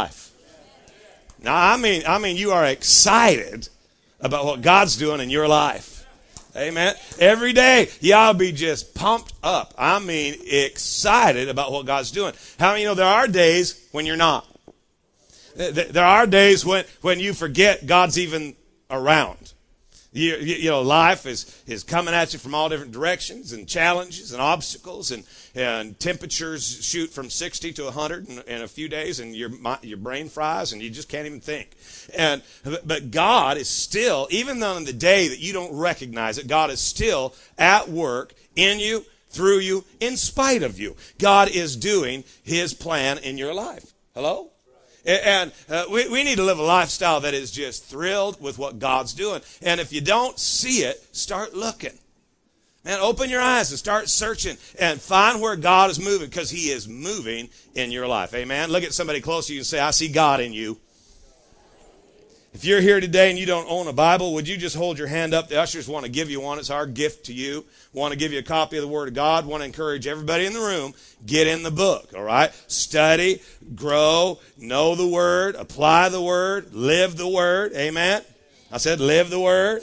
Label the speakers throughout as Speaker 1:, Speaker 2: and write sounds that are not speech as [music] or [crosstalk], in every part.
Speaker 1: life. Now, I mean, I mean, you are excited about what God's doing in your life. Amen. Every day, y'all be just pumped up. I mean, excited about what God's doing. How many you know there are days when you're not? There are days when, when you forget God's even around. You, you, you, know, life is, is coming at you from all different directions and challenges and obstacles and, and temperatures shoot from 60 to 100 in, in a few days and your, your brain fries and you just can't even think. And, but God is still, even though on the day that you don't recognize it, God is still at work in you, through you, in spite of you. God is doing His plan in your life. Hello? And uh, we, we need to live a lifestyle that is just thrilled with what God's doing. And if you don't see it, start looking. Man, open your eyes and start searching and find where God is moving because He is moving in your life. Amen. Look at somebody close to you and say, I see God in you. If you're here today and you don't own a Bible, would you just hold your hand up? The ushers want to give you one. It's our gift to you. Want to give you a copy of the Word of God. Want to encourage everybody in the room, get in the book, all right? Study, grow, know the Word, apply the Word, live the Word. Amen? I said live the Word,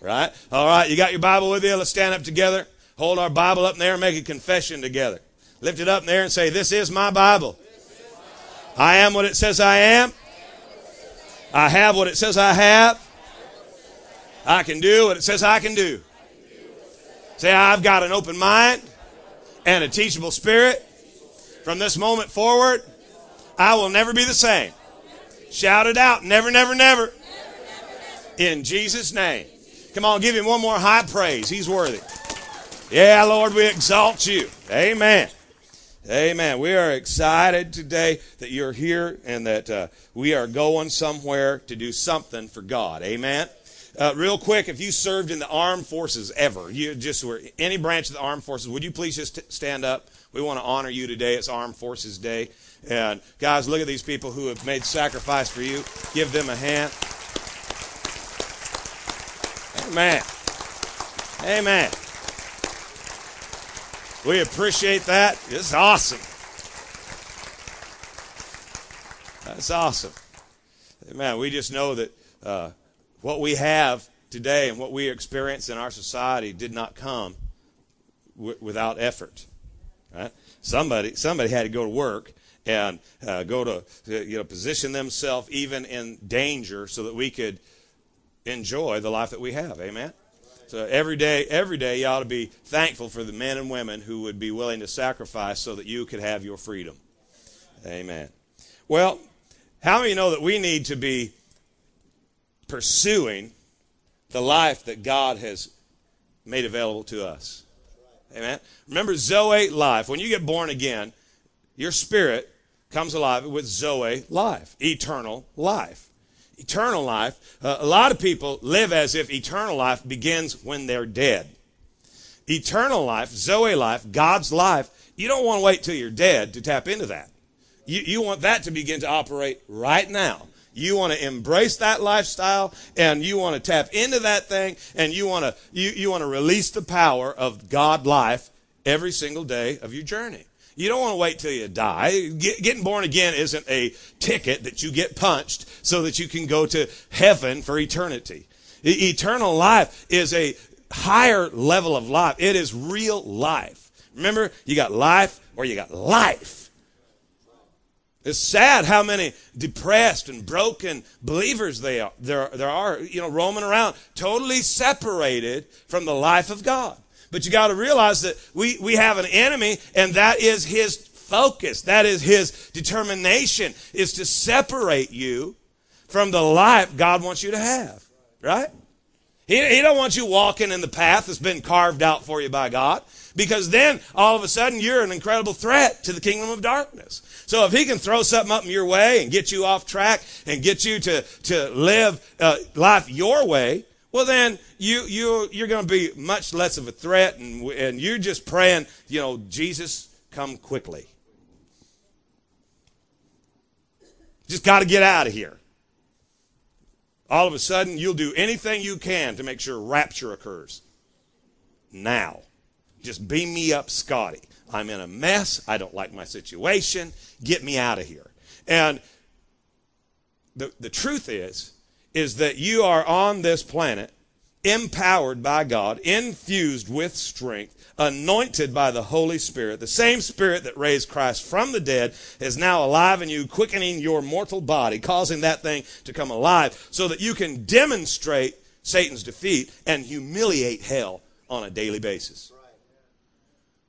Speaker 1: right? All right, you got your Bible with you? Let's stand up together. Hold our Bible up there and make a confession together. Lift it up there and say, This is my Bible. I am what it says I am. I have what it says I have. I can do what it says I can do. Say, I've got an open mind and a teachable spirit. From this moment forward, I will never be the same. Shout it out. Never, never, never. In Jesus' name. Come on, give him one more high praise. He's worthy. Yeah, Lord, we exalt you. Amen. Amen. We are excited today that you're here and that uh, we are going somewhere to do something for God. Amen. Uh, real quick, if you served in the armed forces ever, you just were any branch of the armed forces, would you please just stand up? We want to honor you today. It's Armed Forces Day. And guys, look at these people who have made sacrifice for you. Give them a hand. Amen. Amen. We appreciate that. It's awesome. That's awesome. Man, we just know that uh, what we have today and what we experience in our society did not come w- without effort. Right? Somebody, somebody had to go to work and uh, go to you know position themselves even in danger so that we could enjoy the life that we have. Amen. So every day, every day, you ought to be thankful for the men and women who would be willing to sacrifice so that you could have your freedom. Amen. Well, how many know that we need to be pursuing the life that God has made available to us? Amen. Remember Zoe life. When you get born again, your spirit comes alive with Zoe life, eternal life eternal life, uh, a lot of people live as if eternal life begins when they're dead. Eternal life, Zoe life, God's life, you don't want to wait till you're dead to tap into that. You, you want that to begin to operate right now. You want to embrace that lifestyle and you want to tap into that thing and you want to, you, you want to release the power of God life every single day of your journey. You don't want to wait till you die. Get, getting born again isn't a ticket that you get punched so that you can go to heaven for eternity. E- eternal life is a higher level of life. It is real life. Remember, you got life or you got life. It's sad how many depressed and broken believers they are, there, there are, you know, roaming around, totally separated from the life of God. But you got to realize that we, we have an enemy, and that is his focus. That is his determination, is to separate you from the life God wants you to have. Right? He, he don't want you walking in the path that's been carved out for you by God. Because then all of a sudden you're an incredible threat to the kingdom of darkness. So if he can throw something up in your way and get you off track and get you to, to live uh, life your way, well then you you you're going to be much less of a threat and and you're just praying you know jesus come quickly. Just got to get out of here. All of a sudden you'll do anything you can to make sure rapture occurs. Now just beam me up scotty. I'm in a mess. I don't like my situation. Get me out of here. And the, the truth is, is that you are on this planet empowered by God, infused with strength, anointed by the Holy Spirit. The same Spirit that raised Christ from the dead is now alive in you, quickening your mortal body, causing that thing to come alive so that you can demonstrate Satan's defeat and humiliate hell on a daily basis.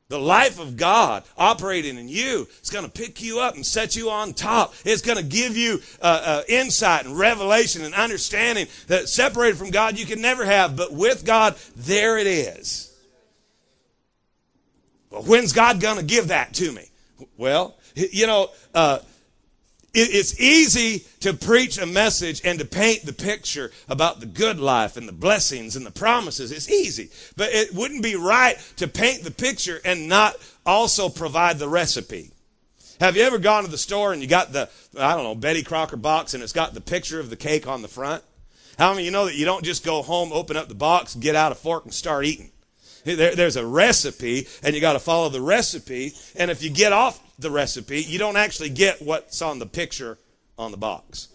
Speaker 1: The life of God operating in you is going to pick you up and set you on top. It's going to give you uh, uh, insight and revelation and understanding that separated from God you can never have, but with God, there it is. Well, when's God going to give that to me? Well, you know, uh, it's easy to preach a message and to paint the picture about the good life and the blessings and the promises. It's easy. But it wouldn't be right to paint the picture and not also provide the recipe. Have you ever gone to the store and you got the, I don't know, Betty Crocker box and it's got the picture of the cake on the front? How many of you know that you don't just go home, open up the box, get out a fork and start eating? There, there's a recipe, and you got to follow the recipe. And if you get off the recipe, you don't actually get what's on the picture on the box.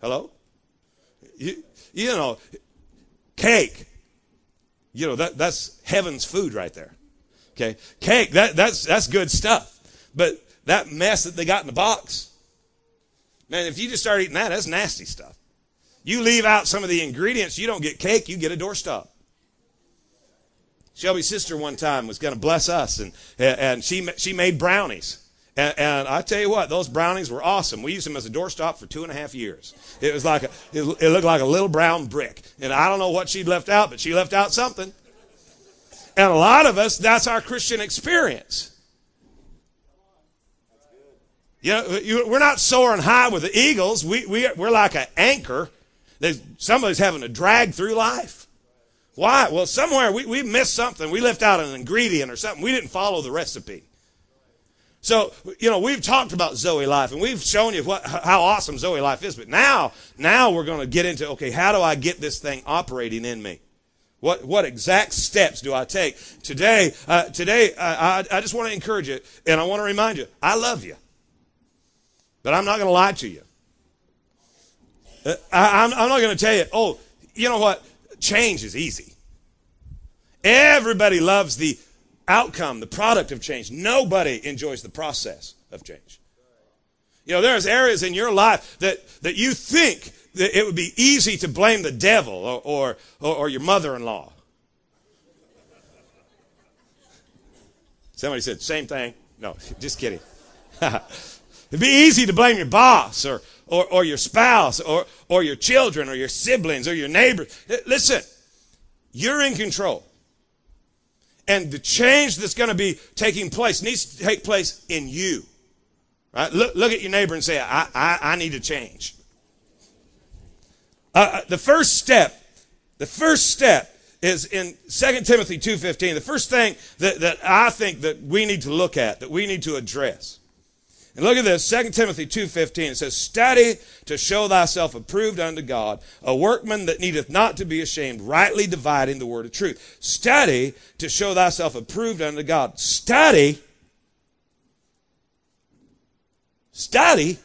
Speaker 1: Hello? You, you know, cake. You know, that, that's heaven's food right there. Okay? Cake, that, that's, that's good stuff. But that mess that they got in the box, man, if you just start eating that, that's nasty stuff. You leave out some of the ingredients, you don't get cake, you get a doorstop. Shelby's sister one time was going to bless us, and and she she made brownies. And, and, I tell you what, those brownies were awesome. We used them as a doorstop for two and a half years. It was like a, it, it looked like a little brown brick. And I don't know what she'd left out, but she left out something. And a lot of us, that's our Christian experience. You know, we're not soaring high with the eagles. We, we, we're like an anchor. that somebody's having to drag through life. Why? Well, somewhere we, we missed something. We left out an ingredient or something. We didn't follow the recipe. So, you know, we've talked about Zoe life and we've shown you what, how awesome Zoe life is. But now, now we're going to get into, okay, how do I get this thing operating in me? What, what exact steps do I take? Today, uh, today, uh, I, I just want to encourage you and I want to remind you, I love you. But I'm not going to lie to you. Uh, I, I'm, I'm not going to tell you, oh, you know what? Change is easy. Everybody loves the outcome, the product of change. Nobody enjoys the process of change. You know, there's areas in your life that, that you think that it would be easy to blame the devil or, or, or, or your mother-in-law. Somebody said, same thing. No, [laughs] just kidding. [laughs] It'd be easy to blame your boss or, or, or your spouse or, or your children or your siblings or your neighbors. Listen, you're in control. And the change that's going to be taking place needs to take place in you. Right? Look, look at your neighbor and say, I, I, I need to change. Uh, uh the first step, the first step is in 2 Timothy 2.15. The first thing that, that I think that we need to look at, that we need to address, and look at this, 2 Timothy 2.15. It says, Study to show thyself approved unto God, a workman that needeth not to be ashamed, rightly dividing the word of truth. Study to show thyself approved unto God. Study. Study.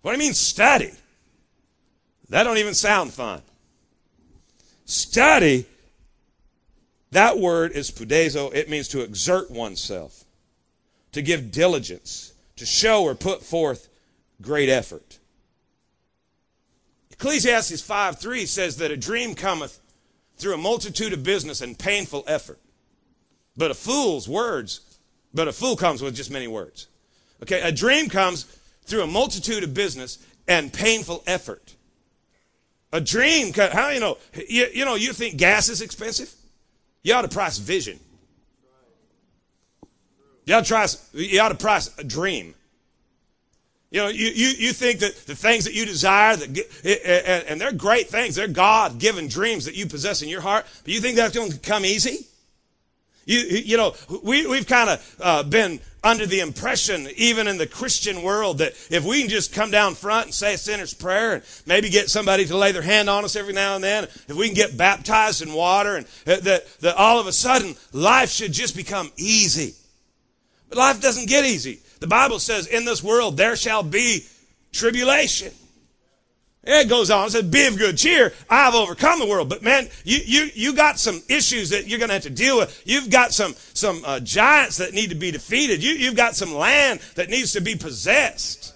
Speaker 1: What do you mean study? That don't even sound fun. Study that word is spoudazo. It means to exert oneself, to give diligence, to show or put forth great effort. Ecclesiastes 5 3 says that a dream cometh through a multitude of business and painful effort. But a fool's words, but a fool comes with just many words. Okay, a dream comes through a multitude of business and painful effort. A dream, how you know? You, you know, you think gas is expensive? You ought to price vision. You ought to price, you ought to price a dream. You know, you, you, you think that the things that you desire, that and they're great things, they're God given dreams that you possess in your heart, but you think that's going to come easy? You, you know, we, we've kind of uh, been under the impression, even in the Christian world, that if we can just come down front and say a sinner's prayer and maybe get somebody to lay their hand on us every now and then, if we can get baptized in water and uh, that, that all of a sudden life should just become easy. But life doesn't get easy. The Bible says, in this world there shall be tribulation. It goes on. It says, be of good cheer. I've overcome the world. But man, you, you, you got some issues that you're going to have to deal with. You've got some, some uh, giants that need to be defeated. You, you've got some land that needs to be possessed.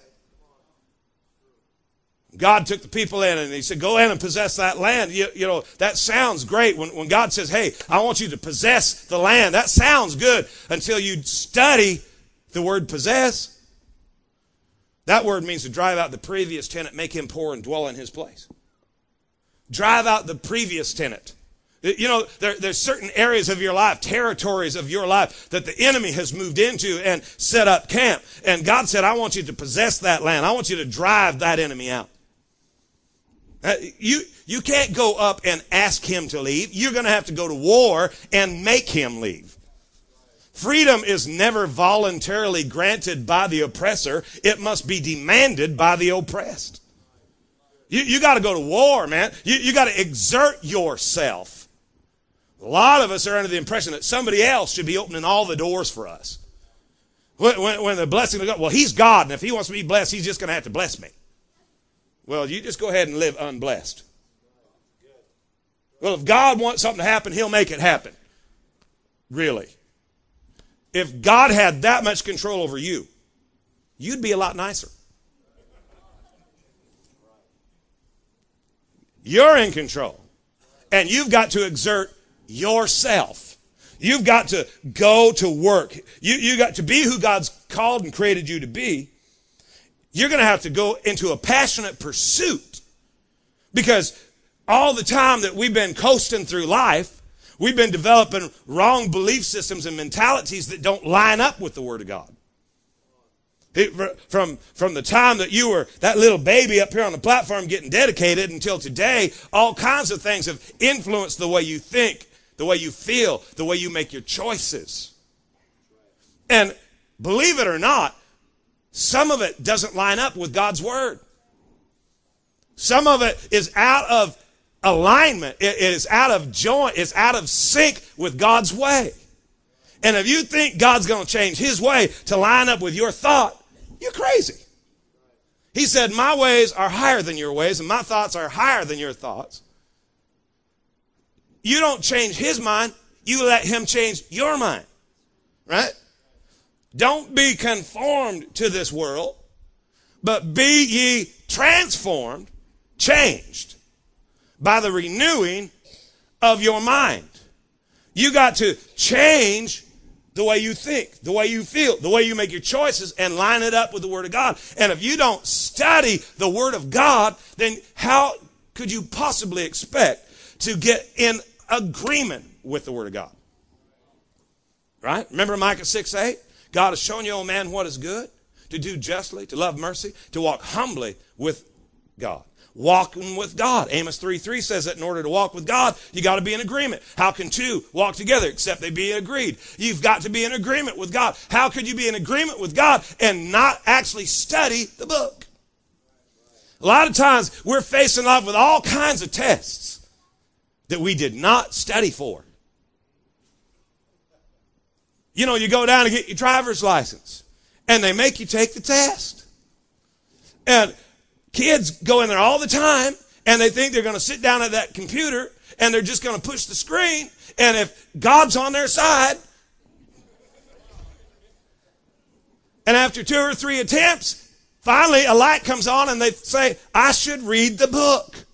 Speaker 1: God took the people in and he said, go in and possess that land. You, you, know, that sounds great when, when God says, hey, I want you to possess the land. That sounds good until you study the word possess. That word means to drive out the previous tenant, make him poor, and dwell in his place. Drive out the previous tenant. You know, there, there's certain areas of your life, territories of your life that the enemy has moved into and set up camp. And God said, I want you to possess that land. I want you to drive that enemy out. Uh, you, you can't go up and ask him to leave. You're going to have to go to war and make him leave. Freedom is never voluntarily granted by the oppressor. It must be demanded by the oppressed. You, you got to go to war, man. You, you got to exert yourself. A lot of us are under the impression that somebody else should be opening all the doors for us. When, when, when the blessing of God, well, he's God, and if he wants to be blessed, he's just going to have to bless me. Well, you just go ahead and live unblessed. Well, if God wants something to happen, he'll make it happen. Really if God had that much control over you, you'd be a lot nicer. You're in control. And you've got to exert yourself. You've got to go to work. You, you got to be who God's called and created you to be. You're going to have to go into a passionate pursuit because all the time that we've been coasting through life, We've been developing wrong belief systems and mentalities that don't line up with the Word of God. It, from, from the time that you were that little baby up here on the platform getting dedicated until today, all kinds of things have influenced the way you think, the way you feel, the way you make your choices. And believe it or not, some of it doesn't line up with God's Word. Some of it is out of alignment. It is out of joint. It's out of sync with God's way. And if you think God's going to change his way to line up with your thought, you're crazy. He said, My ways are higher than your ways, and my thoughts are higher than your thoughts. You don't change his mind, you let him change your mind. Right? Don't be conformed to this world, but be ye transformed, changed by the renewing of your mind. You got to change the way you think, the way you feel, the way you make your choices and line it up with the Word of God. And if you don't study the Word of God, then how could you possibly expect to get in agreement with the Word of God? Right? Remember Micah 6 8? God has shown you, old man, what is good, to do justly, to love mercy, to walk humbly with God walking with God. Amos 3 3 says that in order to walk with God, you got to be in agreement. How can two walk together except they be agreed? You've got to be in agreement with God. How could you be in agreement with God and not actually study the book? A lot of times we're facing off with all kinds of tests that we did not study for. You know, you go down to get your driver's license and they make you take the test. And Kids go in there all the time and they think they're going to sit down at that computer and they're just going to push the screen. And if God's on their side, and after two or three attempts, finally a light comes on and they say, I should read the book.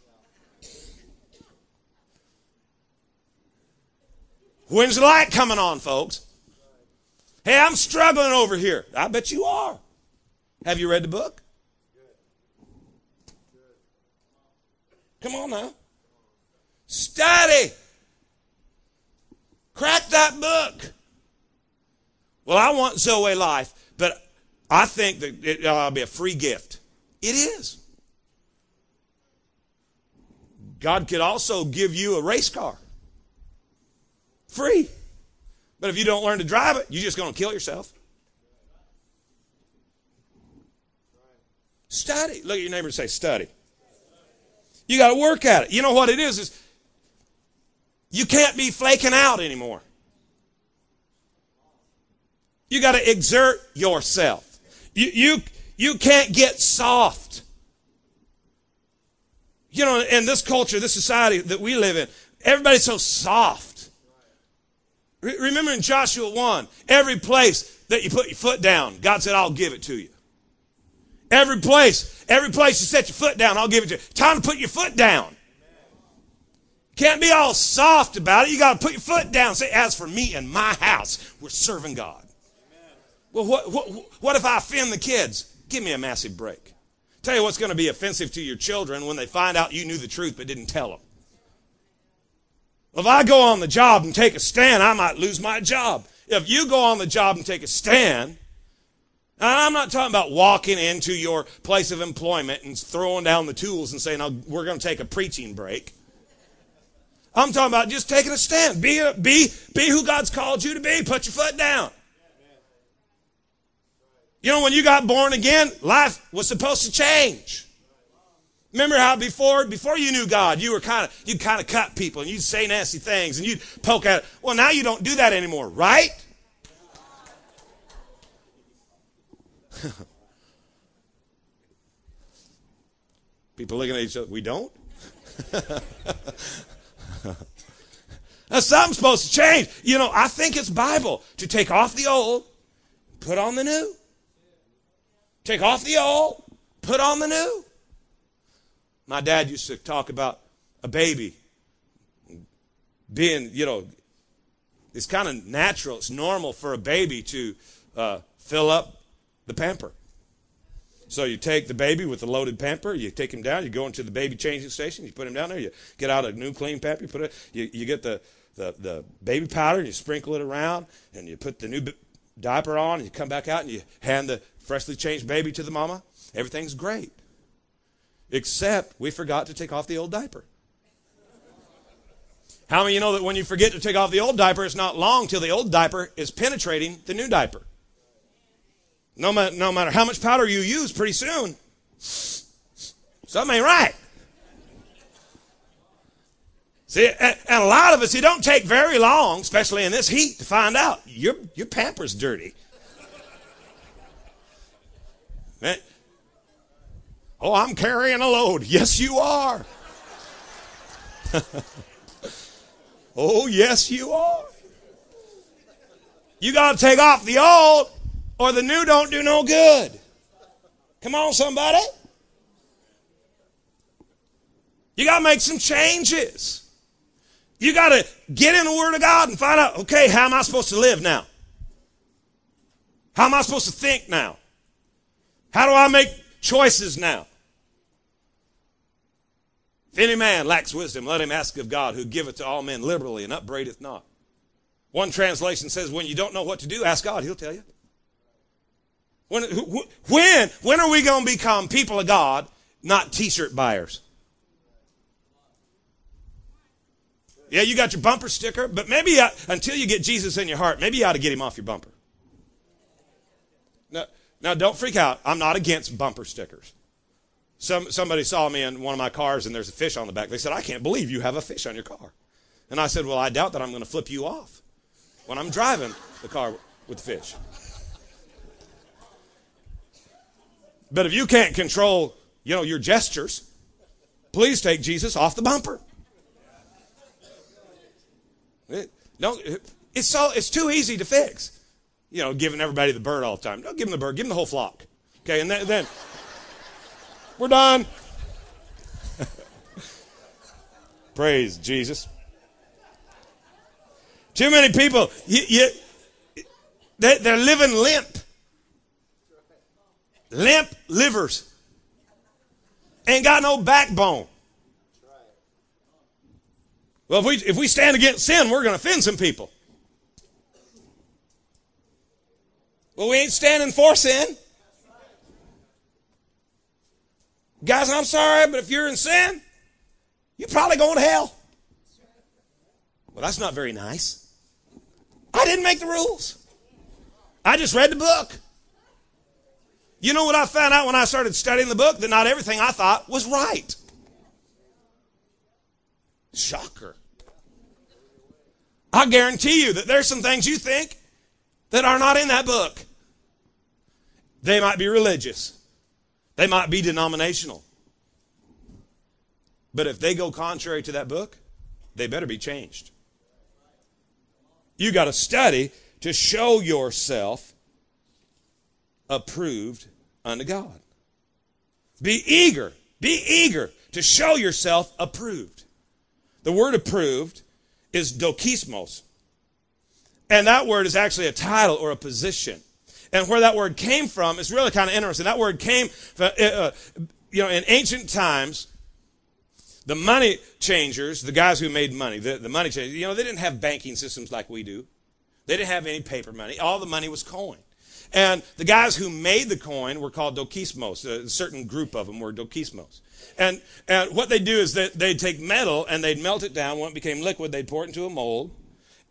Speaker 1: When's the light coming on, folks? Hey, I'm struggling over here. I bet you are. Have you read the book? Come on now. Study. Crack that book. Well, I want Zoe life, but I think that it ought to be a free gift. It is. God could also give you a race car. Free. But if you don't learn to drive it, you're just going to kill yourself. Study. Look at your neighbor and say, study. You got to work at it. You know what it is? Is you can't be flaking out anymore. You got to exert yourself. You, you, you can't get soft. You know, in this culture, this society that we live in, everybody's so soft. Re- remember in Joshua 1, every place that you put your foot down, God said, I'll give it to you. Every place, every place you set your foot down, I'll give it to you. Time to put your foot down. Can't be all soft about it. You got to put your foot down. Say, as for me and my house, we're serving God. Well, what, what, what if I offend the kids? Give me a massive break. Tell you what's going to be offensive to your children when they find out you knew the truth but didn't tell them. If I go on the job and take a stand, I might lose my job. If you go on the job and take a stand, I'm not talking about walking into your place of employment and throwing down the tools and saying, we're going to take a preaching break. I'm talking about just taking a stand. Be, a, be, be who God's called you to be. Put your foot down. You know, when you got born again, life was supposed to change. Remember how before before you knew God, you were kind of you'd kind of cut people and you'd say nasty things and you'd poke at. It. Well, now you don't do that anymore, right? [laughs] people looking at each other. We don't. [laughs] Now, something's supposed to change. You know, I think it's Bible to take off the old, put on the new. Take off the old, put on the new. My dad used to talk about a baby being, you know, it's kind of natural, it's normal for a baby to uh, fill up the pamper. So you take the baby with the loaded pamper, you take him down, you go into the baby changing station, you put him down there, you get out a new clean pamper, you put it, you, you get the, the, the baby powder, and you sprinkle it around, and you put the new diaper on, and you come back out and you hand the freshly changed baby to the mama. Everything's great. Except we forgot to take off the old diaper. How many of you know that when you forget to take off the old diaper, it's not long till the old diaper is penetrating the new diaper? No, no matter how much powder you use, pretty soon, something ain't right. See, and a lot of us, it don't take very long, especially in this heat, to find out your, your pamper's dirty. Oh, I'm carrying a load. Yes, you are. [laughs] oh, yes, you are. You got to take off the old, or the new don't do no good. Come on, somebody. You got to make some changes. You got to get in the Word of God and find out, okay, how am I supposed to live now? How am I supposed to think now? How do I make choices now? If any man lacks wisdom, let him ask of God, who giveth to all men liberally and upbraideth not. One translation says, when you don't know what to do, ask God, he'll tell you. When, when, when are we going to become people of God, not t-shirt buyers? Yeah, you got your bumper sticker, but maybe uh, until you get Jesus in your heart, maybe you ought to get him off your bumper. Now, now don't freak out. I'm not against bumper stickers. Some, somebody saw me in one of my cars and there's a fish on the back. They said, I can't believe you have a fish on your car. And I said, Well, I doubt that I'm going to flip you off when I'm driving the car with the fish. But if you can't control, you know, your gestures, please take Jesus off the bumper. It, no, it's so it's too easy to fix. You know, giving everybody the bird all the time. Don't give them the bird, give them the whole flock. Okay, and then, then we're done. [laughs] Praise Jesus. Too many people, you, you, they, they're living limp. Limp livers. Ain't got no backbone. Well, if we, if we stand against sin, we're going to offend some people. Well, we ain't standing for sin. Guys, I'm sorry, but if you're in sin, you're probably going to hell. Well, that's not very nice. I didn't make the rules. I just read the book. You know what I found out when I started studying the book? That not everything I thought was right. Shocker. I guarantee you that there's some things you think that are not in that book. They might be religious. They might be denominational. But if they go contrary to that book, they better be changed. You got to study to show yourself approved unto God. Be eager, be eager to show yourself approved. The word approved is dokismos. And that word is actually a title or a position. And where that word came from is really kind of interesting. That word came, from, uh, uh, you know, in ancient times, the money changers, the guys who made money, the, the money changers, you know, they didn't have banking systems like we do. They didn't have any paper money. All the money was coin. And the guys who made the coin were called dokismos. A certain group of them were dokismos. And, and what they'd do is that they'd take metal and they'd melt it down. When it became liquid, they'd pour it into a mold.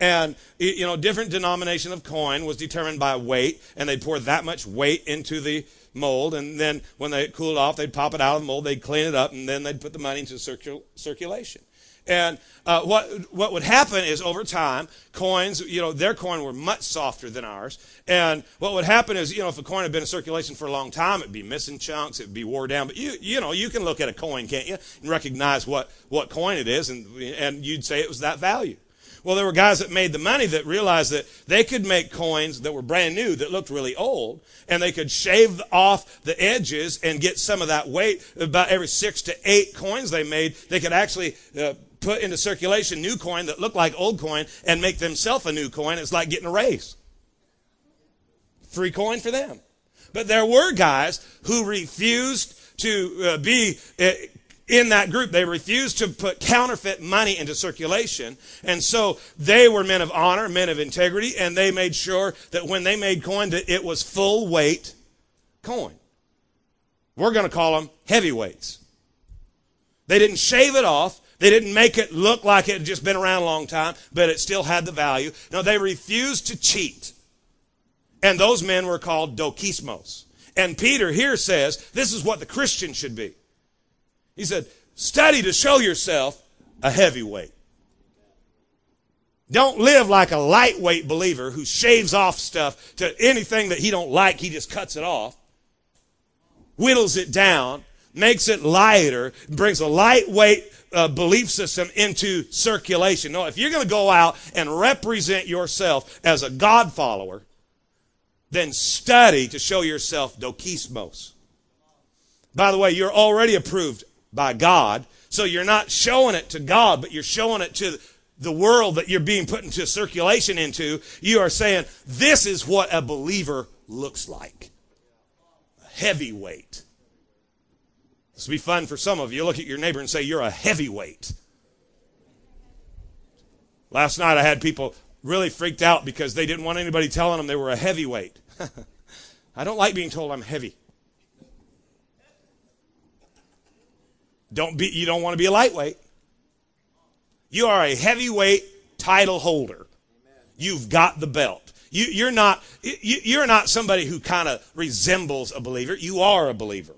Speaker 1: And, you know, different denomination of coin was determined by weight, and they'd pour that much weight into the mold, and then when they cooled off, they'd pop it out of the mold, they'd clean it up, and then they'd put the money into circul- circulation. And uh, what what would happen is over time, coins, you know, their coin were much softer than ours. And what would happen is, you know, if a coin had been in circulation for a long time, it'd be missing chunks, it'd be wore down. But you you know, you can look at a coin, can't you, and recognize what what coin it is, and and you'd say it was that value. Well, there were guys that made the money that realized that they could make coins that were brand new that looked really old, and they could shave off the edges and get some of that weight. About every six to eight coins they made, they could actually uh, put into circulation new coin that looked like old coin and make themselves a new coin. It's like getting a raise. Free coin for them. But there were guys who refused to uh, be uh, in that group. They refused to put counterfeit money into circulation. And so they were men of honor, men of integrity, and they made sure that when they made coin that it was full weight coin. We're going to call them heavyweights. They didn't shave it off. They didn't make it look like it had just been around a long time, but it still had the value. No, they refused to cheat. And those men were called dokismos. And Peter here says this is what the Christian should be. He said, study to show yourself a heavyweight. Don't live like a lightweight believer who shaves off stuff to anything that he don't like, he just cuts it off, whittles it down, makes it lighter, brings a lightweight uh, belief system into circulation. No, if you're going to go out and represent yourself as a God follower, then study to show yourself dokismos. By the way, you're already approved by God. So you're not showing it to God, but you're showing it to the world that you're being put into circulation into. You are saying, this is what a believer looks like. A heavyweight. This will be fun for some of you. Look at your neighbor and say, you're a heavyweight. Last night I had people really freaked out because they didn't want anybody telling them they were a heavyweight. [laughs] I don't like being told I'm heavy. Don't be, you don't want to be a lightweight. You are a heavyweight title holder. You've got the belt. You, you're not, you, you're not somebody who kind of resembles a believer. You are a believer.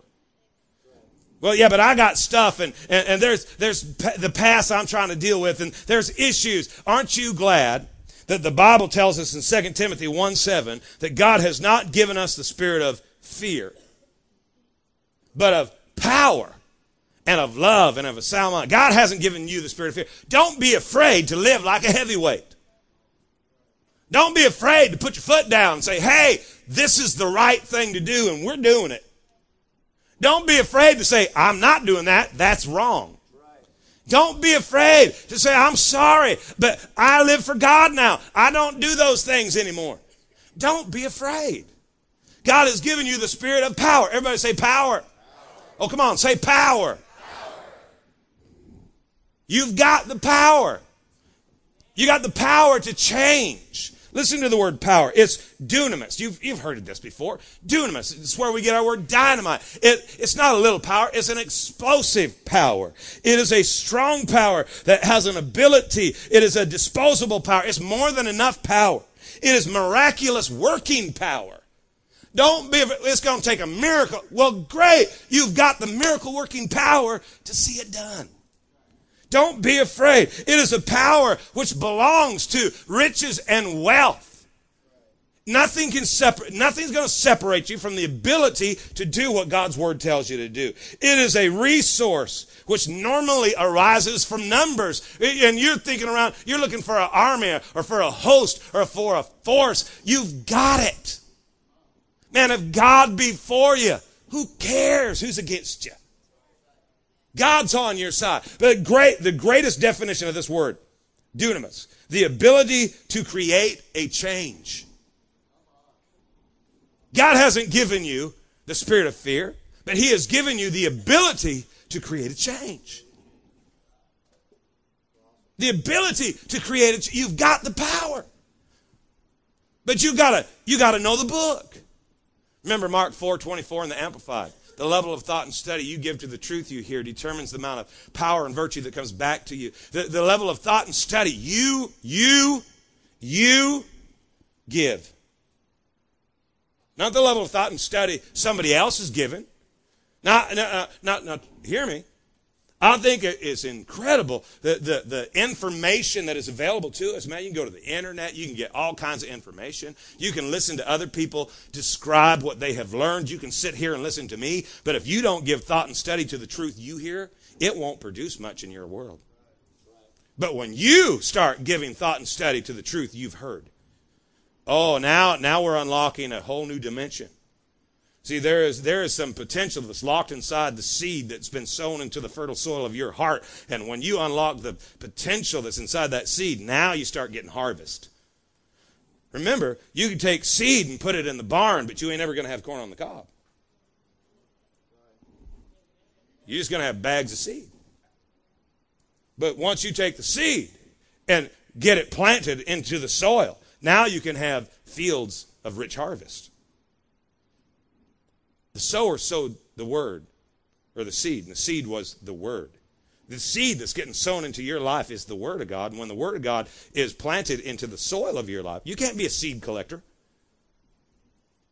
Speaker 1: Well, yeah, but I got stuff and, and, and there's, there's the past I'm trying to deal with and there's issues. Aren't you glad that the Bible tells us in 2 Timothy 1 7 that God has not given us the spirit of fear, but of power and of love and of a sound mind. God hasn't given you the spirit of fear. Don't be afraid to live like a heavyweight. Don't be afraid to put your foot down and say, hey, this is the right thing to do and we're doing it. Don't be afraid to say, I'm not doing that. That's wrong. Don't be afraid to say, I'm sorry, but I live for God now. I don't do those things anymore. Don't be afraid. God has given you the spirit of power. Everybody say power. power. Oh, come on, say power. You've got the power. You got the power to change. Listen to the word power. It's dunamis. You've, you've heard of this before. Dunamis. It's where we get our word dynamite. It, it's not a little power. It's an explosive power. It is a strong power that has an ability. It is a disposable power. It's more than enough power. It is miraculous working power. Don't be, it's going to take a miracle. Well, great. You've got the miracle working power to see it done. Don't be afraid. It is a power which belongs to riches and wealth. Nothing can separate, nothing's going to separate you from the ability to do what God's word tells you to do. It is a resource which normally arises from numbers. And you're thinking around, you're looking for an army or for a host or for a force. You've got it. Man, if God be for you, who cares who's against you? God's on your side. The great, the greatest definition of this word, dunamis, the ability to create a change. God hasn't given you the spirit of fear, but He has given you the ability to create a change. The ability to create it, you've got the power. But you gotta you gotta know the book. Remember Mark 4 24 in the Amplified. The level of thought and study you give to the truth you hear determines the amount of power and virtue that comes back to you. The, the level of thought and study you, you, you give. Not the level of thought and study somebody else is given. Now, now, uh, now, now hear me. I think it's incredible the, the, the information that is available to us. Man, you can go to the internet, you can get all kinds of information. You can listen to other people describe what they have learned. You can sit here and listen to me. But if you don't give thought and study to the truth you hear, it won't produce much in your world. But when you start giving thought and study to the truth you've heard, oh, now, now we're unlocking a whole new dimension. See, there is, there is some potential that's locked inside the seed that's been sown into the fertile soil of your heart. And when you unlock the potential that's inside that seed, now you start getting harvest. Remember, you can take seed and put it in the barn, but you ain't ever going to have corn on the cob. You're just going to have bags of seed. But once you take the seed and get it planted into the soil, now you can have fields of rich harvest. The sower sowed the word, or the seed, and the seed was the word. The seed that's getting sown into your life is the word of God. And when the word of God is planted into the soil of your life, you can't be a seed collector.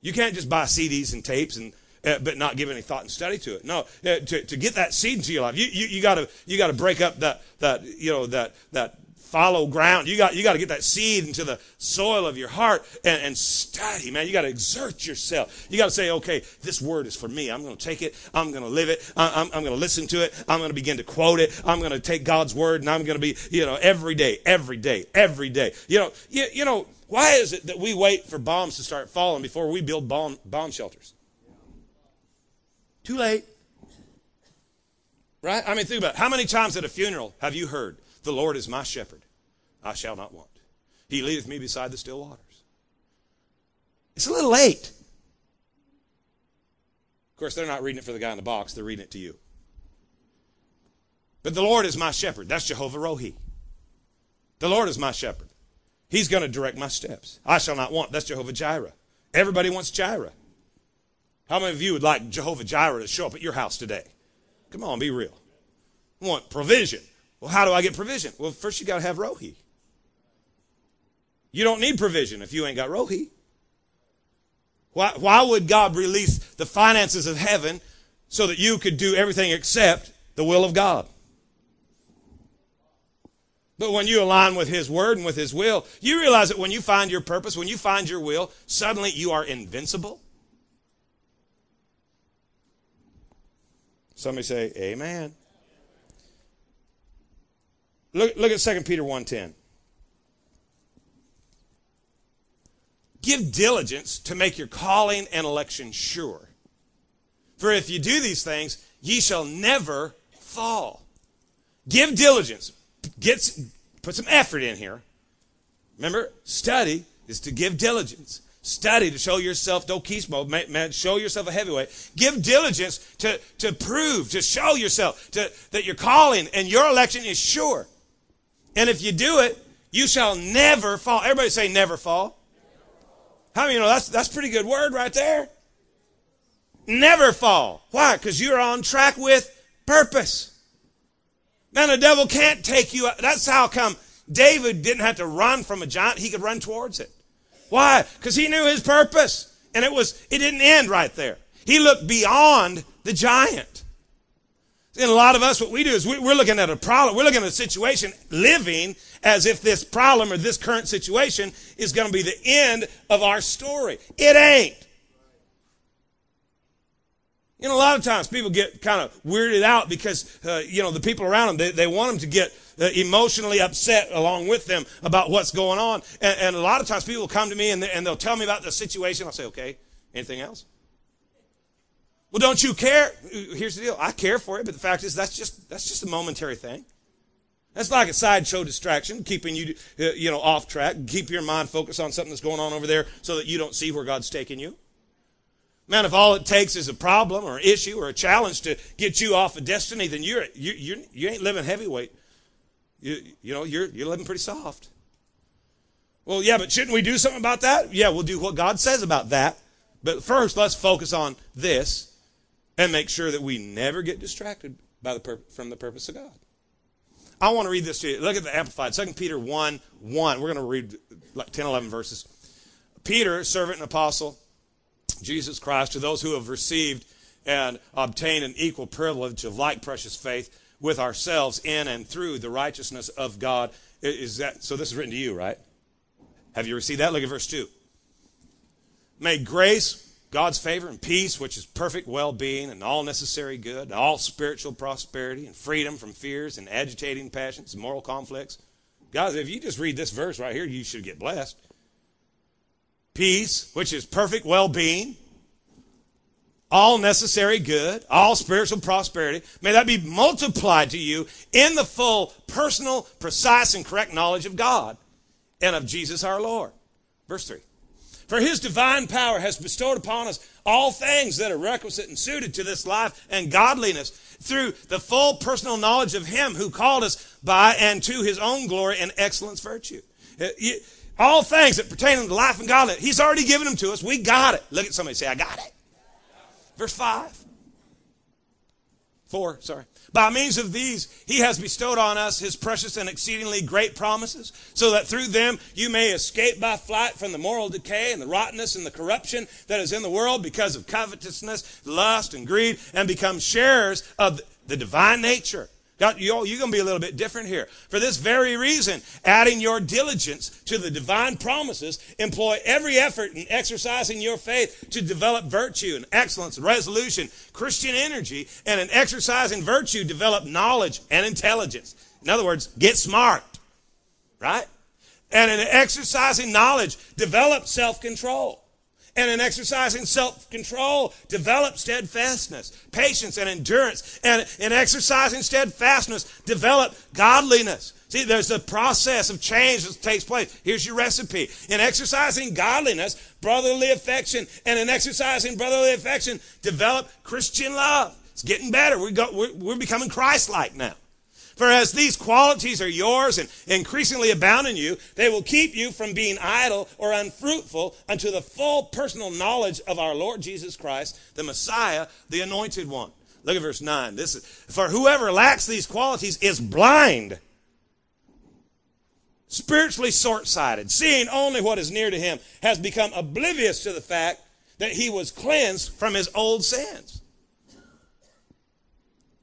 Speaker 1: You can't just buy CDs and tapes and uh, but not give any thought and study to it. No, uh, to, to get that seed into your life, you, you, you gotta, you gotta break up that, that, you know, that, that follow ground. You got, you got to get that seed into the soil of your heart and, and study, man. You got to exert yourself. You got to say, okay, this word is for me. I'm going to take it. I'm going to live it. I'm, I'm going to listen to it. I'm going to begin to quote it. I'm going to take God's word and I'm going to be, you know, every day, every day, every day. You know, you, you know, why is it that we wait for bombs to start falling before we build bomb, bomb shelters? Too late. Right? I mean, think about it. How many times at a funeral have you heard, the Lord is my shepherd. I shall not want. He leadeth me beside the still waters. It's a little late. Of course, they're not reading it for the guy in the box, they're reading it to you. But the Lord is my shepherd. That's Jehovah Rohi. The Lord is my shepherd. He's going to direct my steps. I shall not want. That's Jehovah Jireh. Everybody wants Jireh. How many of you would like Jehovah Jireh to show up at your house today? Come on, be real. want provision. Well, how do I get provision? Well, first you got to have Rohi. You don't need provision if you ain't got Rohi. Why, why would God release the finances of heaven so that you could do everything except the will of God? But when you align with His Word and with His will, you realize that when you find your purpose, when you find your will, suddenly you are invincible. Somebody say, Amen. Look, look at 2 Peter 1.10. Give diligence to make your calling and election sure. For if you do these things, ye shall never fall. Give diligence. Get, put some effort in here. Remember, study is to give diligence. Study to show yourself dokismo, show yourself a heavyweight. Give diligence to, to prove, to show yourself to, that your calling and your election is sure. And if you do it, you shall never fall. Everybody say never fall. How many you know that's that's pretty good word right there? Never fall. Why? Because you're on track with purpose. Man, the devil can't take you. That's how come David didn't have to run from a giant. He could run towards it. Why? Because he knew his purpose. And it was, it didn't end right there. He looked beyond the giant. And a lot of us, what we do is we're looking at a problem, we're looking at a situation, living as if this problem or this current situation is going to be the end of our story. It ain't. You know, a lot of times people get kind of weirded out because, uh, you know, the people around them, they, they want them to get uh, emotionally upset along with them about what's going on. And, and a lot of times people come to me and, they, and they'll tell me about the situation. I'll say, okay, anything else? Well, don't you care? Here's the deal. I care for it, but the fact is that's just, that's just a momentary thing. That's like a sideshow distraction, keeping you, uh, you know, off track. Keep your mind focused on something that's going on over there so that you don't see where God's taking you. Man, if all it takes is a problem or issue or a challenge to get you off of destiny, then you're, you, you're, you ain't living heavyweight. You, you know, you're, you're living pretty soft. Well, yeah, but shouldn't we do something about that? Yeah, we'll do what God says about that. But first, let's focus on this and make sure that we never get distracted by the pur- from the purpose of God. I want to read this to you. Look at the Amplified. 2 Peter 1 1. We're going to read like 10, 11 verses. Peter, servant and apostle, Jesus Christ, to those who have received and obtained an equal privilege of like precious faith with ourselves in and through the righteousness of God. Is that so? This is written to you, right? Have you received that? Look at verse 2. May grace, God's favor, and peace, which is perfect well being and all necessary good, and all spiritual prosperity, and freedom from fears and agitating passions and moral conflicts. Guys, if you just read this verse right here, you should get blessed peace, which is perfect well being, all necessary good, all spiritual prosperity. May that be multiplied to you in the full, personal, precise, and correct knowledge of God and of Jesus our Lord. Verse 3. For his divine power has bestowed upon us all things that are requisite and suited to this life and godliness through the full personal knowledge of him who called us by and to his own glory and excellence virtue. Uh, all things that pertain to life and godliness. He's already given them to us. We got it. Look at somebody say, I got it. Verse 5. 4, sorry. By means of these, he has bestowed on us his precious and exceedingly great promises, so that through them you may escape by flight from the moral decay and the rottenness and the corruption that is in the world because of covetousness, lust, and greed, and become sharers of the divine nature you're going to be a little bit different here. For this very reason, adding your diligence to the divine promises, employ every effort in exercising your faith to develop virtue and excellence, and resolution, Christian energy, and in exercising virtue, develop knowledge and intelligence. In other words, get smart, right? And in exercising knowledge, develop self-control and in exercising self-control, develop steadfastness, patience, and endurance. And in exercising steadfastness, develop godliness. See, there's a process of change that takes place. Here's your recipe. In exercising godliness, brotherly affection, and in exercising brotherly affection, develop Christian love. It's getting better. We go, we're, we're becoming Christ-like now. For as these qualities are yours and increasingly abound in you, they will keep you from being idle or unfruitful unto the full personal knowledge of our Lord Jesus Christ, the Messiah, the anointed one. Look at verse 9. This is, for whoever lacks these qualities is blind, spiritually short sighted, seeing only what is near to him, has become oblivious to the fact that he was cleansed from his old sins.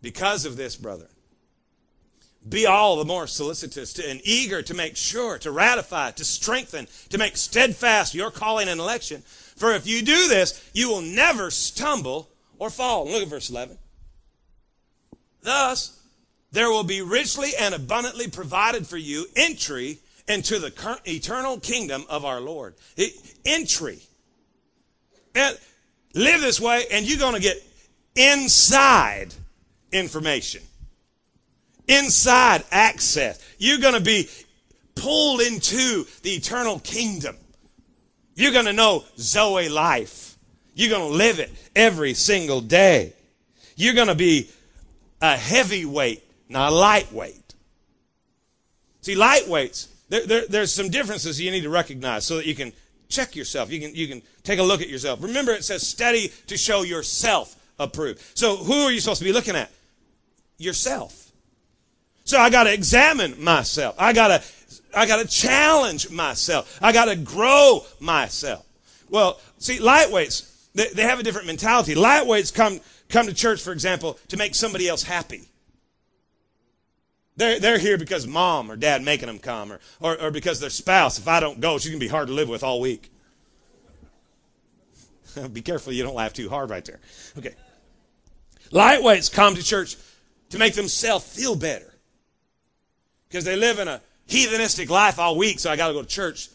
Speaker 1: Because of this, brother, be all the more solicitous to, and eager to make sure, to ratify, to strengthen, to make steadfast your calling and election. For if you do this, you will never stumble or fall. Look at verse 11. Thus, there will be richly and abundantly provided for you entry into the eternal kingdom of our Lord. Entry. And live this way, and you're going to get inside information inside access. You're going to be pulled into the eternal kingdom. You're going to know Zoe life. You're going to live it every single day. You're going to be a heavyweight, not a lightweight. See, lightweights, there, there, there's some differences you need to recognize so that you can check yourself. You can, you can take a look at yourself. Remember, it says study to show yourself approved. So who are you supposed to be looking at? Yourself. So I got to examine myself. I got to I got to challenge myself. I got to grow myself. Well, see, lightweights, they, they have a different mentality. Lightweights come come to church, for example, to make somebody else happy. They're, they're here because mom or dad making them come, or, or, or because their spouse, if I don't go, she's going to be hard to live with all week. [laughs] be careful you don't laugh too hard right there. Okay. Lightweights come to church to make themselves feel better because they live in a heathenistic life all week, so I got to go to church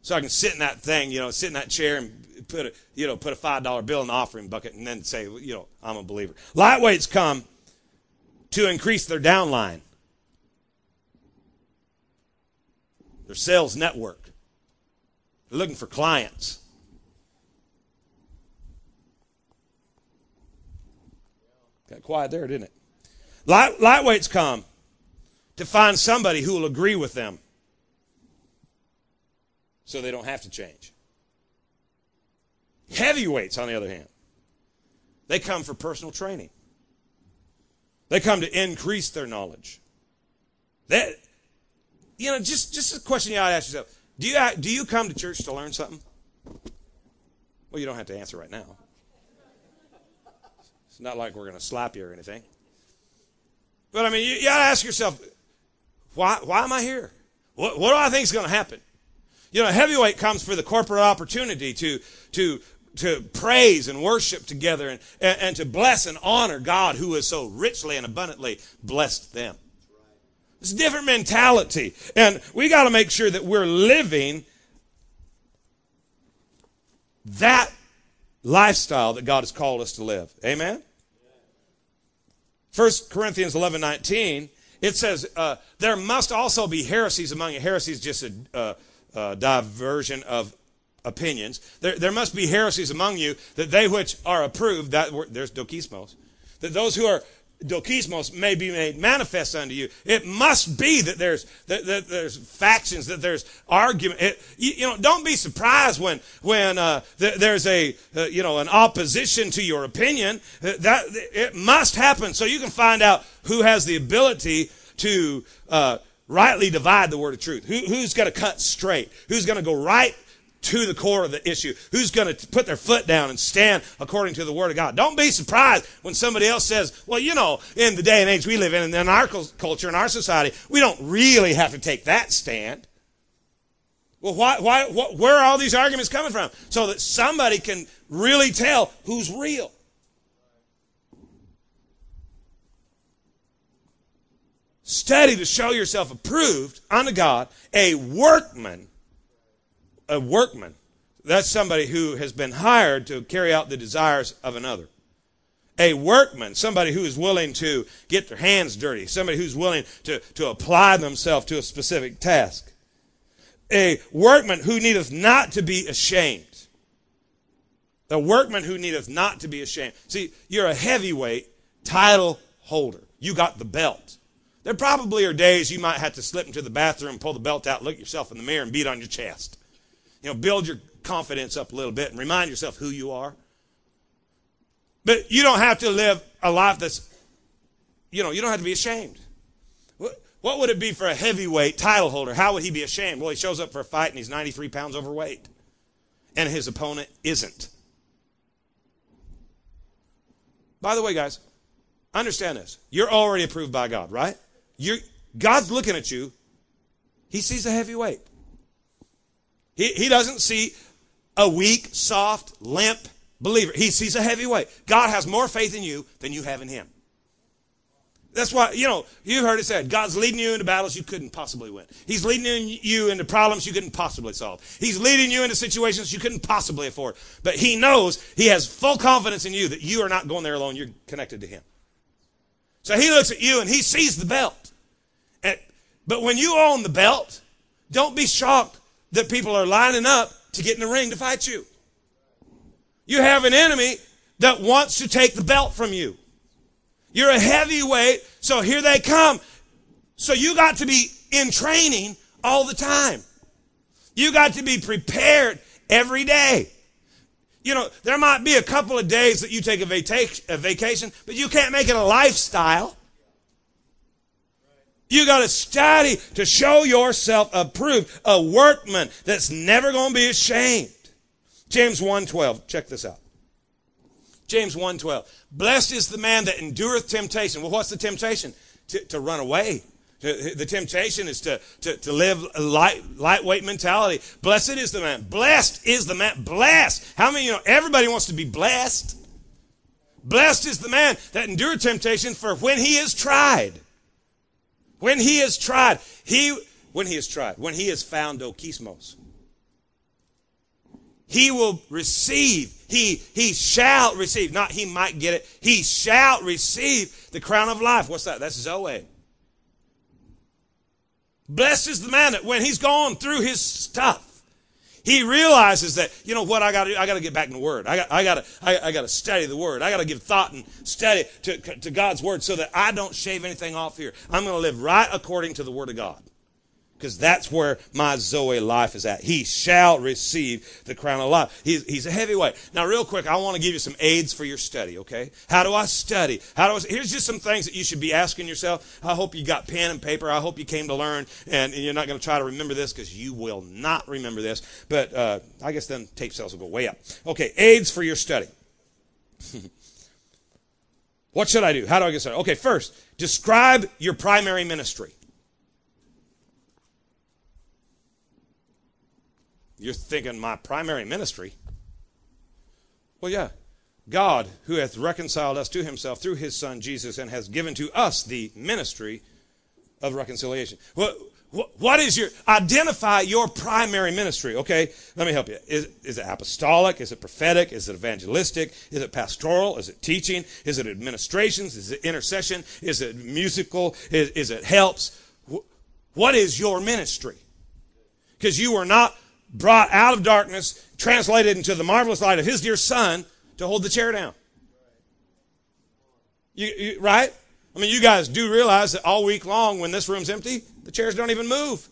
Speaker 1: so I can sit in that thing, you know, sit in that chair and put a, you know, put a five dollar bill in the offering bucket and then say, you know, I'm a believer. Lightweights come to increase their downline, their sales network. They're looking for clients. Got quiet there, didn't it? Light, lightweights come to find somebody who will agree with them so they don't have to change. Heavyweights, on the other hand, they come for personal training. They come to increase their knowledge. That, you know, just, just a question you ought to ask yourself. Do you, do you come to church to learn something? Well, you don't have to answer right now. It's not like we're going to slap you or anything. But I mean, you, you got to ask yourself, why, why am I here? What, what do I think is going to happen? You know, heavyweight comes for the corporate opportunity to, to, to praise and worship together and, and, and to bless and honor God who has so richly and abundantly blessed them. It's a different mentality. And we got to make sure that we're living that lifestyle that God has called us to live. Amen? 1 Corinthians 11 19, it says, uh, There must also be heresies among you. Heresies just a, uh, uh, diversion of opinions. There, there must be heresies among you that they which are approved, that there's dokismos, that those who are dokismos may be made manifest unto you. It must be that there's that, that there's factions, that there's argument. It, you, you, know, don't be surprised when when uh, th- there's a uh, you know an opposition to your opinion. Uh, that it must happen so you can find out who has the ability to uh, rightly divide the word of truth? Who, who's going to cut straight? Who's going to go right to the core of the issue? Who's going to put their foot down and stand according to the word of God? Don't be surprised when somebody else says, well, you know, in the day and age we live in, and in our culture, in our society, we don't really have to take that stand. Well, why, why, what, where are all these arguments coming from? So that somebody can really tell who's real. Study to show yourself approved unto God, a workman. A workman. That's somebody who has been hired to carry out the desires of another. A workman, somebody who is willing to get their hands dirty, somebody who's willing to, to apply themselves to a specific task. A workman who needeth not to be ashamed. The workman who needeth not to be ashamed. See, you're a heavyweight title holder. You got the belt. There probably are days you might have to slip into the bathroom, pull the belt out, look yourself in the mirror, and beat on your chest. You know, build your confidence up a little bit and remind yourself who you are. But you don't have to live a life that's, you know, you don't have to be ashamed. What, would it be for a heavyweight title holder? How would he be ashamed? Well, he shows up for a fight and he's 93 pounds overweight, and his opponent isn't. By the way, guys, understand this. You're already approved by God, right? You're, God's looking at you. He sees a heavy weight. He, he doesn't see a weak, soft, limp believer. He sees a heavyweight. God has more faith in you than you have in him. That's why, you know, you've heard it said, God's leading you into battles you couldn't possibly win. He's leading you into problems you couldn't possibly solve. He's leading you into situations you couldn't possibly afford. But He knows, He has full confidence in you that you are not going there alone. You're connected to Him. So He looks at you and He sees the belt. But when you own the belt, don't be shocked that people are lining up to get in the ring to fight you. You have an enemy that wants to take the belt from you. You're a heavyweight, so here they come. So you got to be in training all the time. You got to be prepared every day. You know, there might be a couple of days that you take a, a vacation, but you can't make it a lifestyle. You got to study to show yourself approved, a workman that's never going to be ashamed. James 1:12. Check this out. James 1.12. Blessed is the man that endureth temptation. Well, what's the temptation? To, to run away. The temptation is to, to, to live a light, lightweight mentality. Blessed is the man. Blessed is the man. Blessed. How many, you know, everybody wants to be blessed. Blessed is the man that endured temptation for when he is tried. When he is tried. He, when he is tried. When he is found dokismos. He will receive. He, he shall receive. Not he might get it. He shall receive the crown of life. What's that? That's Zoe. Blessed is the man that when he's gone through his stuff, he realizes that you know what I got to do. I got to get back in the Word. I got I got to I, I got to study the Word. I got to give thought and study to to God's Word so that I don't shave anything off here. I'm going to live right according to the Word of God because that's where my Zoe life is at. He shall receive the crown of life. He's, he's a heavyweight. Now, real quick, I want to give you some aids for your study, okay? How do I study? How do I, here's just some things that you should be asking yourself. I hope you got pen and paper. I hope you came to learn, and, and you're not going to try to remember this because you will not remember this. But uh, I guess then tape sales will go way up. Okay, aids for your study. [laughs] what should I do? How do I get started? Okay, first, describe your primary ministry. You're thinking, my primary ministry? Well, yeah. God, who hath reconciled us to himself through his Son Jesus and has given to us the ministry of reconciliation. What, what, what is your, identify your primary ministry, okay? Let me help you. Is, is it apostolic? Is it prophetic? Is it evangelistic? Is it pastoral? Is it teaching? Is it administrations? Is it intercession? Is it musical? Is, is it helps? What is your ministry? Because you are not brought out of darkness, translated into the marvelous light of his dear son to hold the chair down. You, you, right? I mean, you guys do realize that all week long when this room's empty, the chairs don't even move.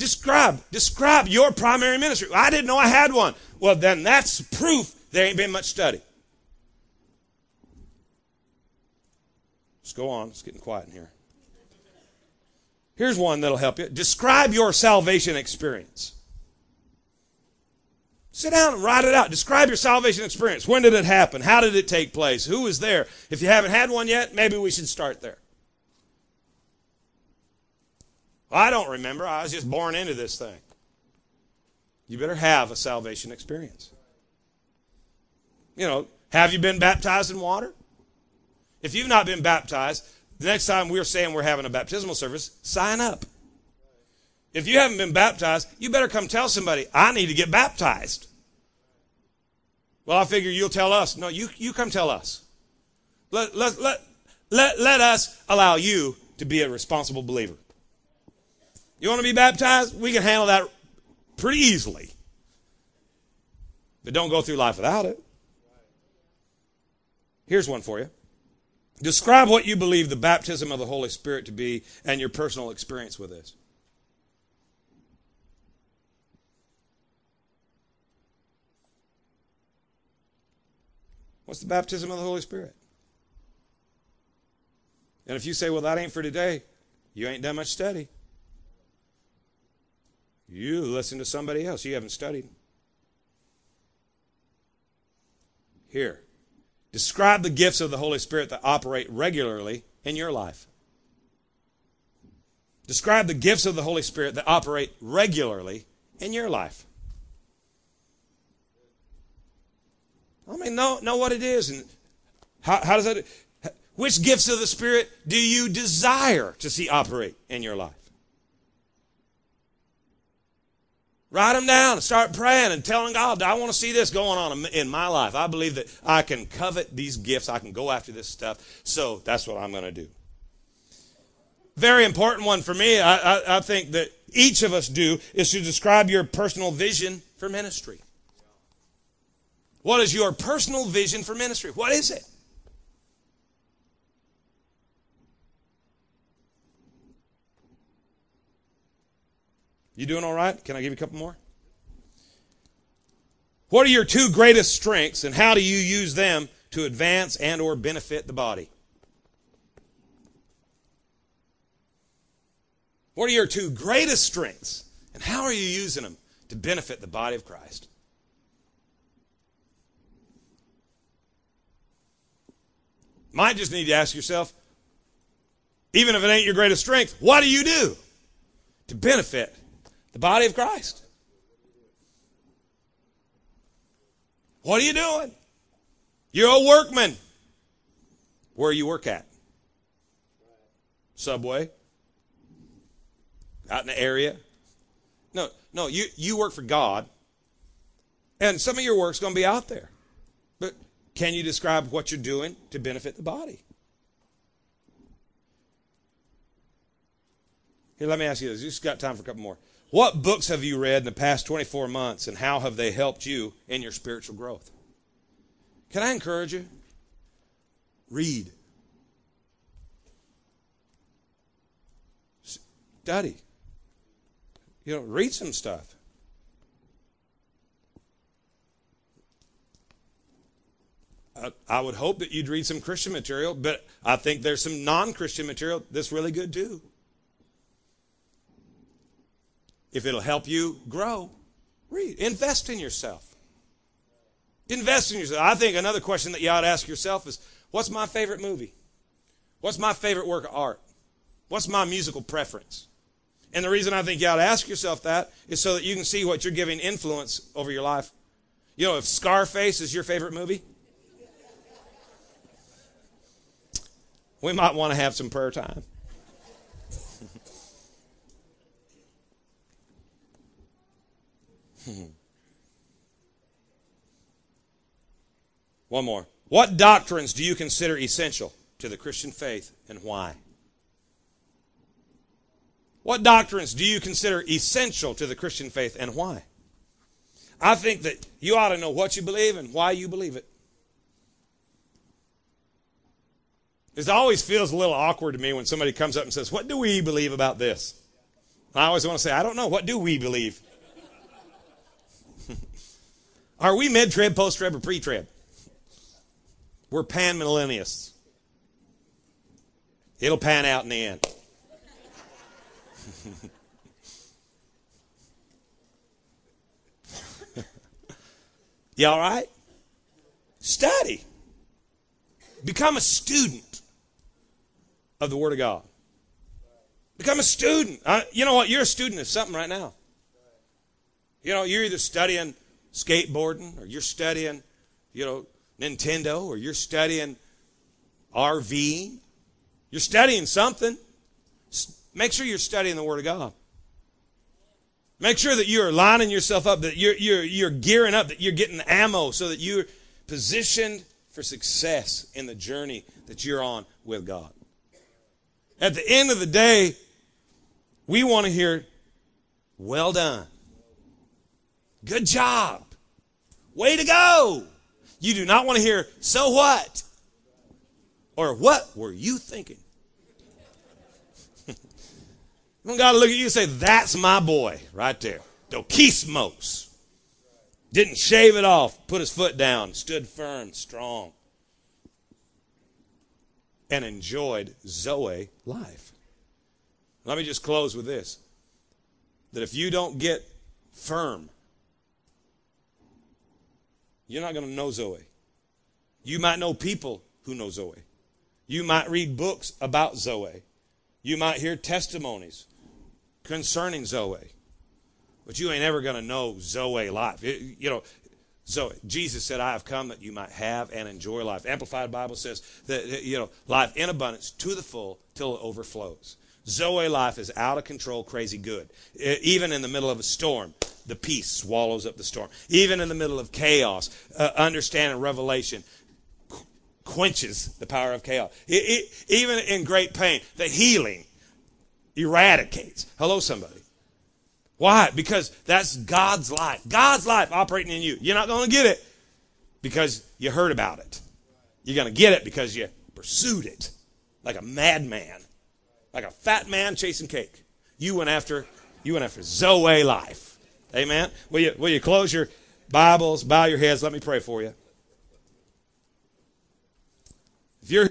Speaker 1: Describe, describe your primary ministry. I didn't know I had one. Well, then that's proof there ain't been much study. Let's go on. It's getting quiet in here. Here's one that'll help you. Describe your salvation experience. Sit down and write it out. Describe your salvation experience. When did it happen? How did it take place? Who was there? If you haven't had one yet, maybe we should start there. Well, I don't remember. I was just born into this thing. You better have a salvation experience. You know, have you been baptized in water? If you've not been baptized, the next time we're saying we're having a baptismal service, sign up. If you haven't been baptized, you better come tell somebody, I need to get baptized. Well, I figure you'll tell us. No, you, you come tell us. Let, let, let, let, let us allow you to be a responsible believer. You want to be baptized? We can handle that pretty easily. But don't go through life without it. Here's one for you. Describe what you believe the baptism of the Holy Spirit to be and your personal experience with this. What's the baptism of the Holy Spirit? And if you say, well, that ain't for today, you ain't done much study. You listen to somebody else. You haven't studied. Here. Describe the gifts of the Holy Spirit that operate regularly in your life. Describe the gifts of the Holy Spirit that operate regularly in your life. I mean, know, know what it is and how, how does that, which gifts of the Spirit do you desire to see operate in your life? Write them down and start praying and telling God, I want to see this going on in my life. I believe that I can covet these gifts. I can go after this stuff. So that's what I'm going to do. Very important one for me, I, I, I think that each of us do, is to describe your personal vision for ministry. What is your personal vision for ministry? What is it? You doing all right? Can I give you a couple more? What are your two greatest strengths and how do you use them to advance and or benefit the body? What are your two greatest strengths and how are you using them to benefit the body of Christ. Might just need to ask yourself, even if it ain't your greatest strength, what do you do to benefit the body of Christ? What are you doing? You're a workman. Where you work at? Subway? Out in the area? No, no, you, you work for God. And some of your work's going to be out there. But can you describe what you're doing to benefit the body? Here, let me ask you this. You just got time for a couple more. What books have you read in the past 24 months and how have they helped you in your spiritual growth? Can I encourage you? Read. Study. You know, read some stuff. I, would hope that you'd read some Christian material, but I think there's some non Christian material that's really good too. If it'll help you grow, read. Invest in yourself. Invest in yourself. I think another question that you ought to ask yourself is what's my favorite movie? What's my favorite work of art? What's my musical preference? And the reason I think you ought to ask yourself that is so that you can see what you're giving influence over your life. You know, if Scarface is your favorite movie, we might want to have some prayer time. One more. What doctrines do you consider essential to the Christian faith and why? What doctrines do you consider essential to the Christian faith and why? I think that you ought to know what you believe and why you believe it. It always feels a little awkward to me when somebody comes up and says, What do we believe about this? I always want to say, I don't know. What do we believe? Are we mid trib, post trib, or pre trib? We're pan millennialists. It'll pan out in the end. [laughs] you all right? Study. Become a student of the Word of God. Become a student. Uh, you know what? You're a student of something right now. You know, you're either studying skateboarding or you're studying, you know, Nintendo or you're studying RV. You're studying something. Make sure you're studying the Word of God. Make sure that you're lining yourself up, that you're, you're, you're gearing up, that you're getting ammo so that you're positioned for success in the journey that you're on with God. At the end of the day, we want to hear, well done. Good job. Way to go. You do not want to hear, so what? Or what were you thinking? you got to look at you and say, that's my boy right there. Dokismos. Didn't shave it off, put his foot down, stood firm, strong, and enjoyed Zoe life. Let me just close with this that if you don't get firm you're not going to know Zoe. You might know people who know Zoe. You might read books about Zoe. You might hear testimonies concerning Zoe. But you ain't ever going to know Zoe life. It, you know, Zoe. Jesus said, I have come that you might have and enjoy life. Amplified Bible says that, you know, life in abundance to the full till it overflows. Zoe life is out of control, crazy good. Even in the middle of a storm, the peace swallows up the storm. Even in the middle of chaos, uh, understanding revelation quenches the power of chaos. It, it, even in great pain, the healing eradicates. Hello, somebody. Why? Because that's God's life. God's life operating in you. You're not going to get it because you heard about it. You're going to get it because you pursued it like a madman like a fat man chasing cake. You went after, you went after Zoe life. Amen. Will you, will you close your Bibles, bow your heads? Let me pray for you. If you're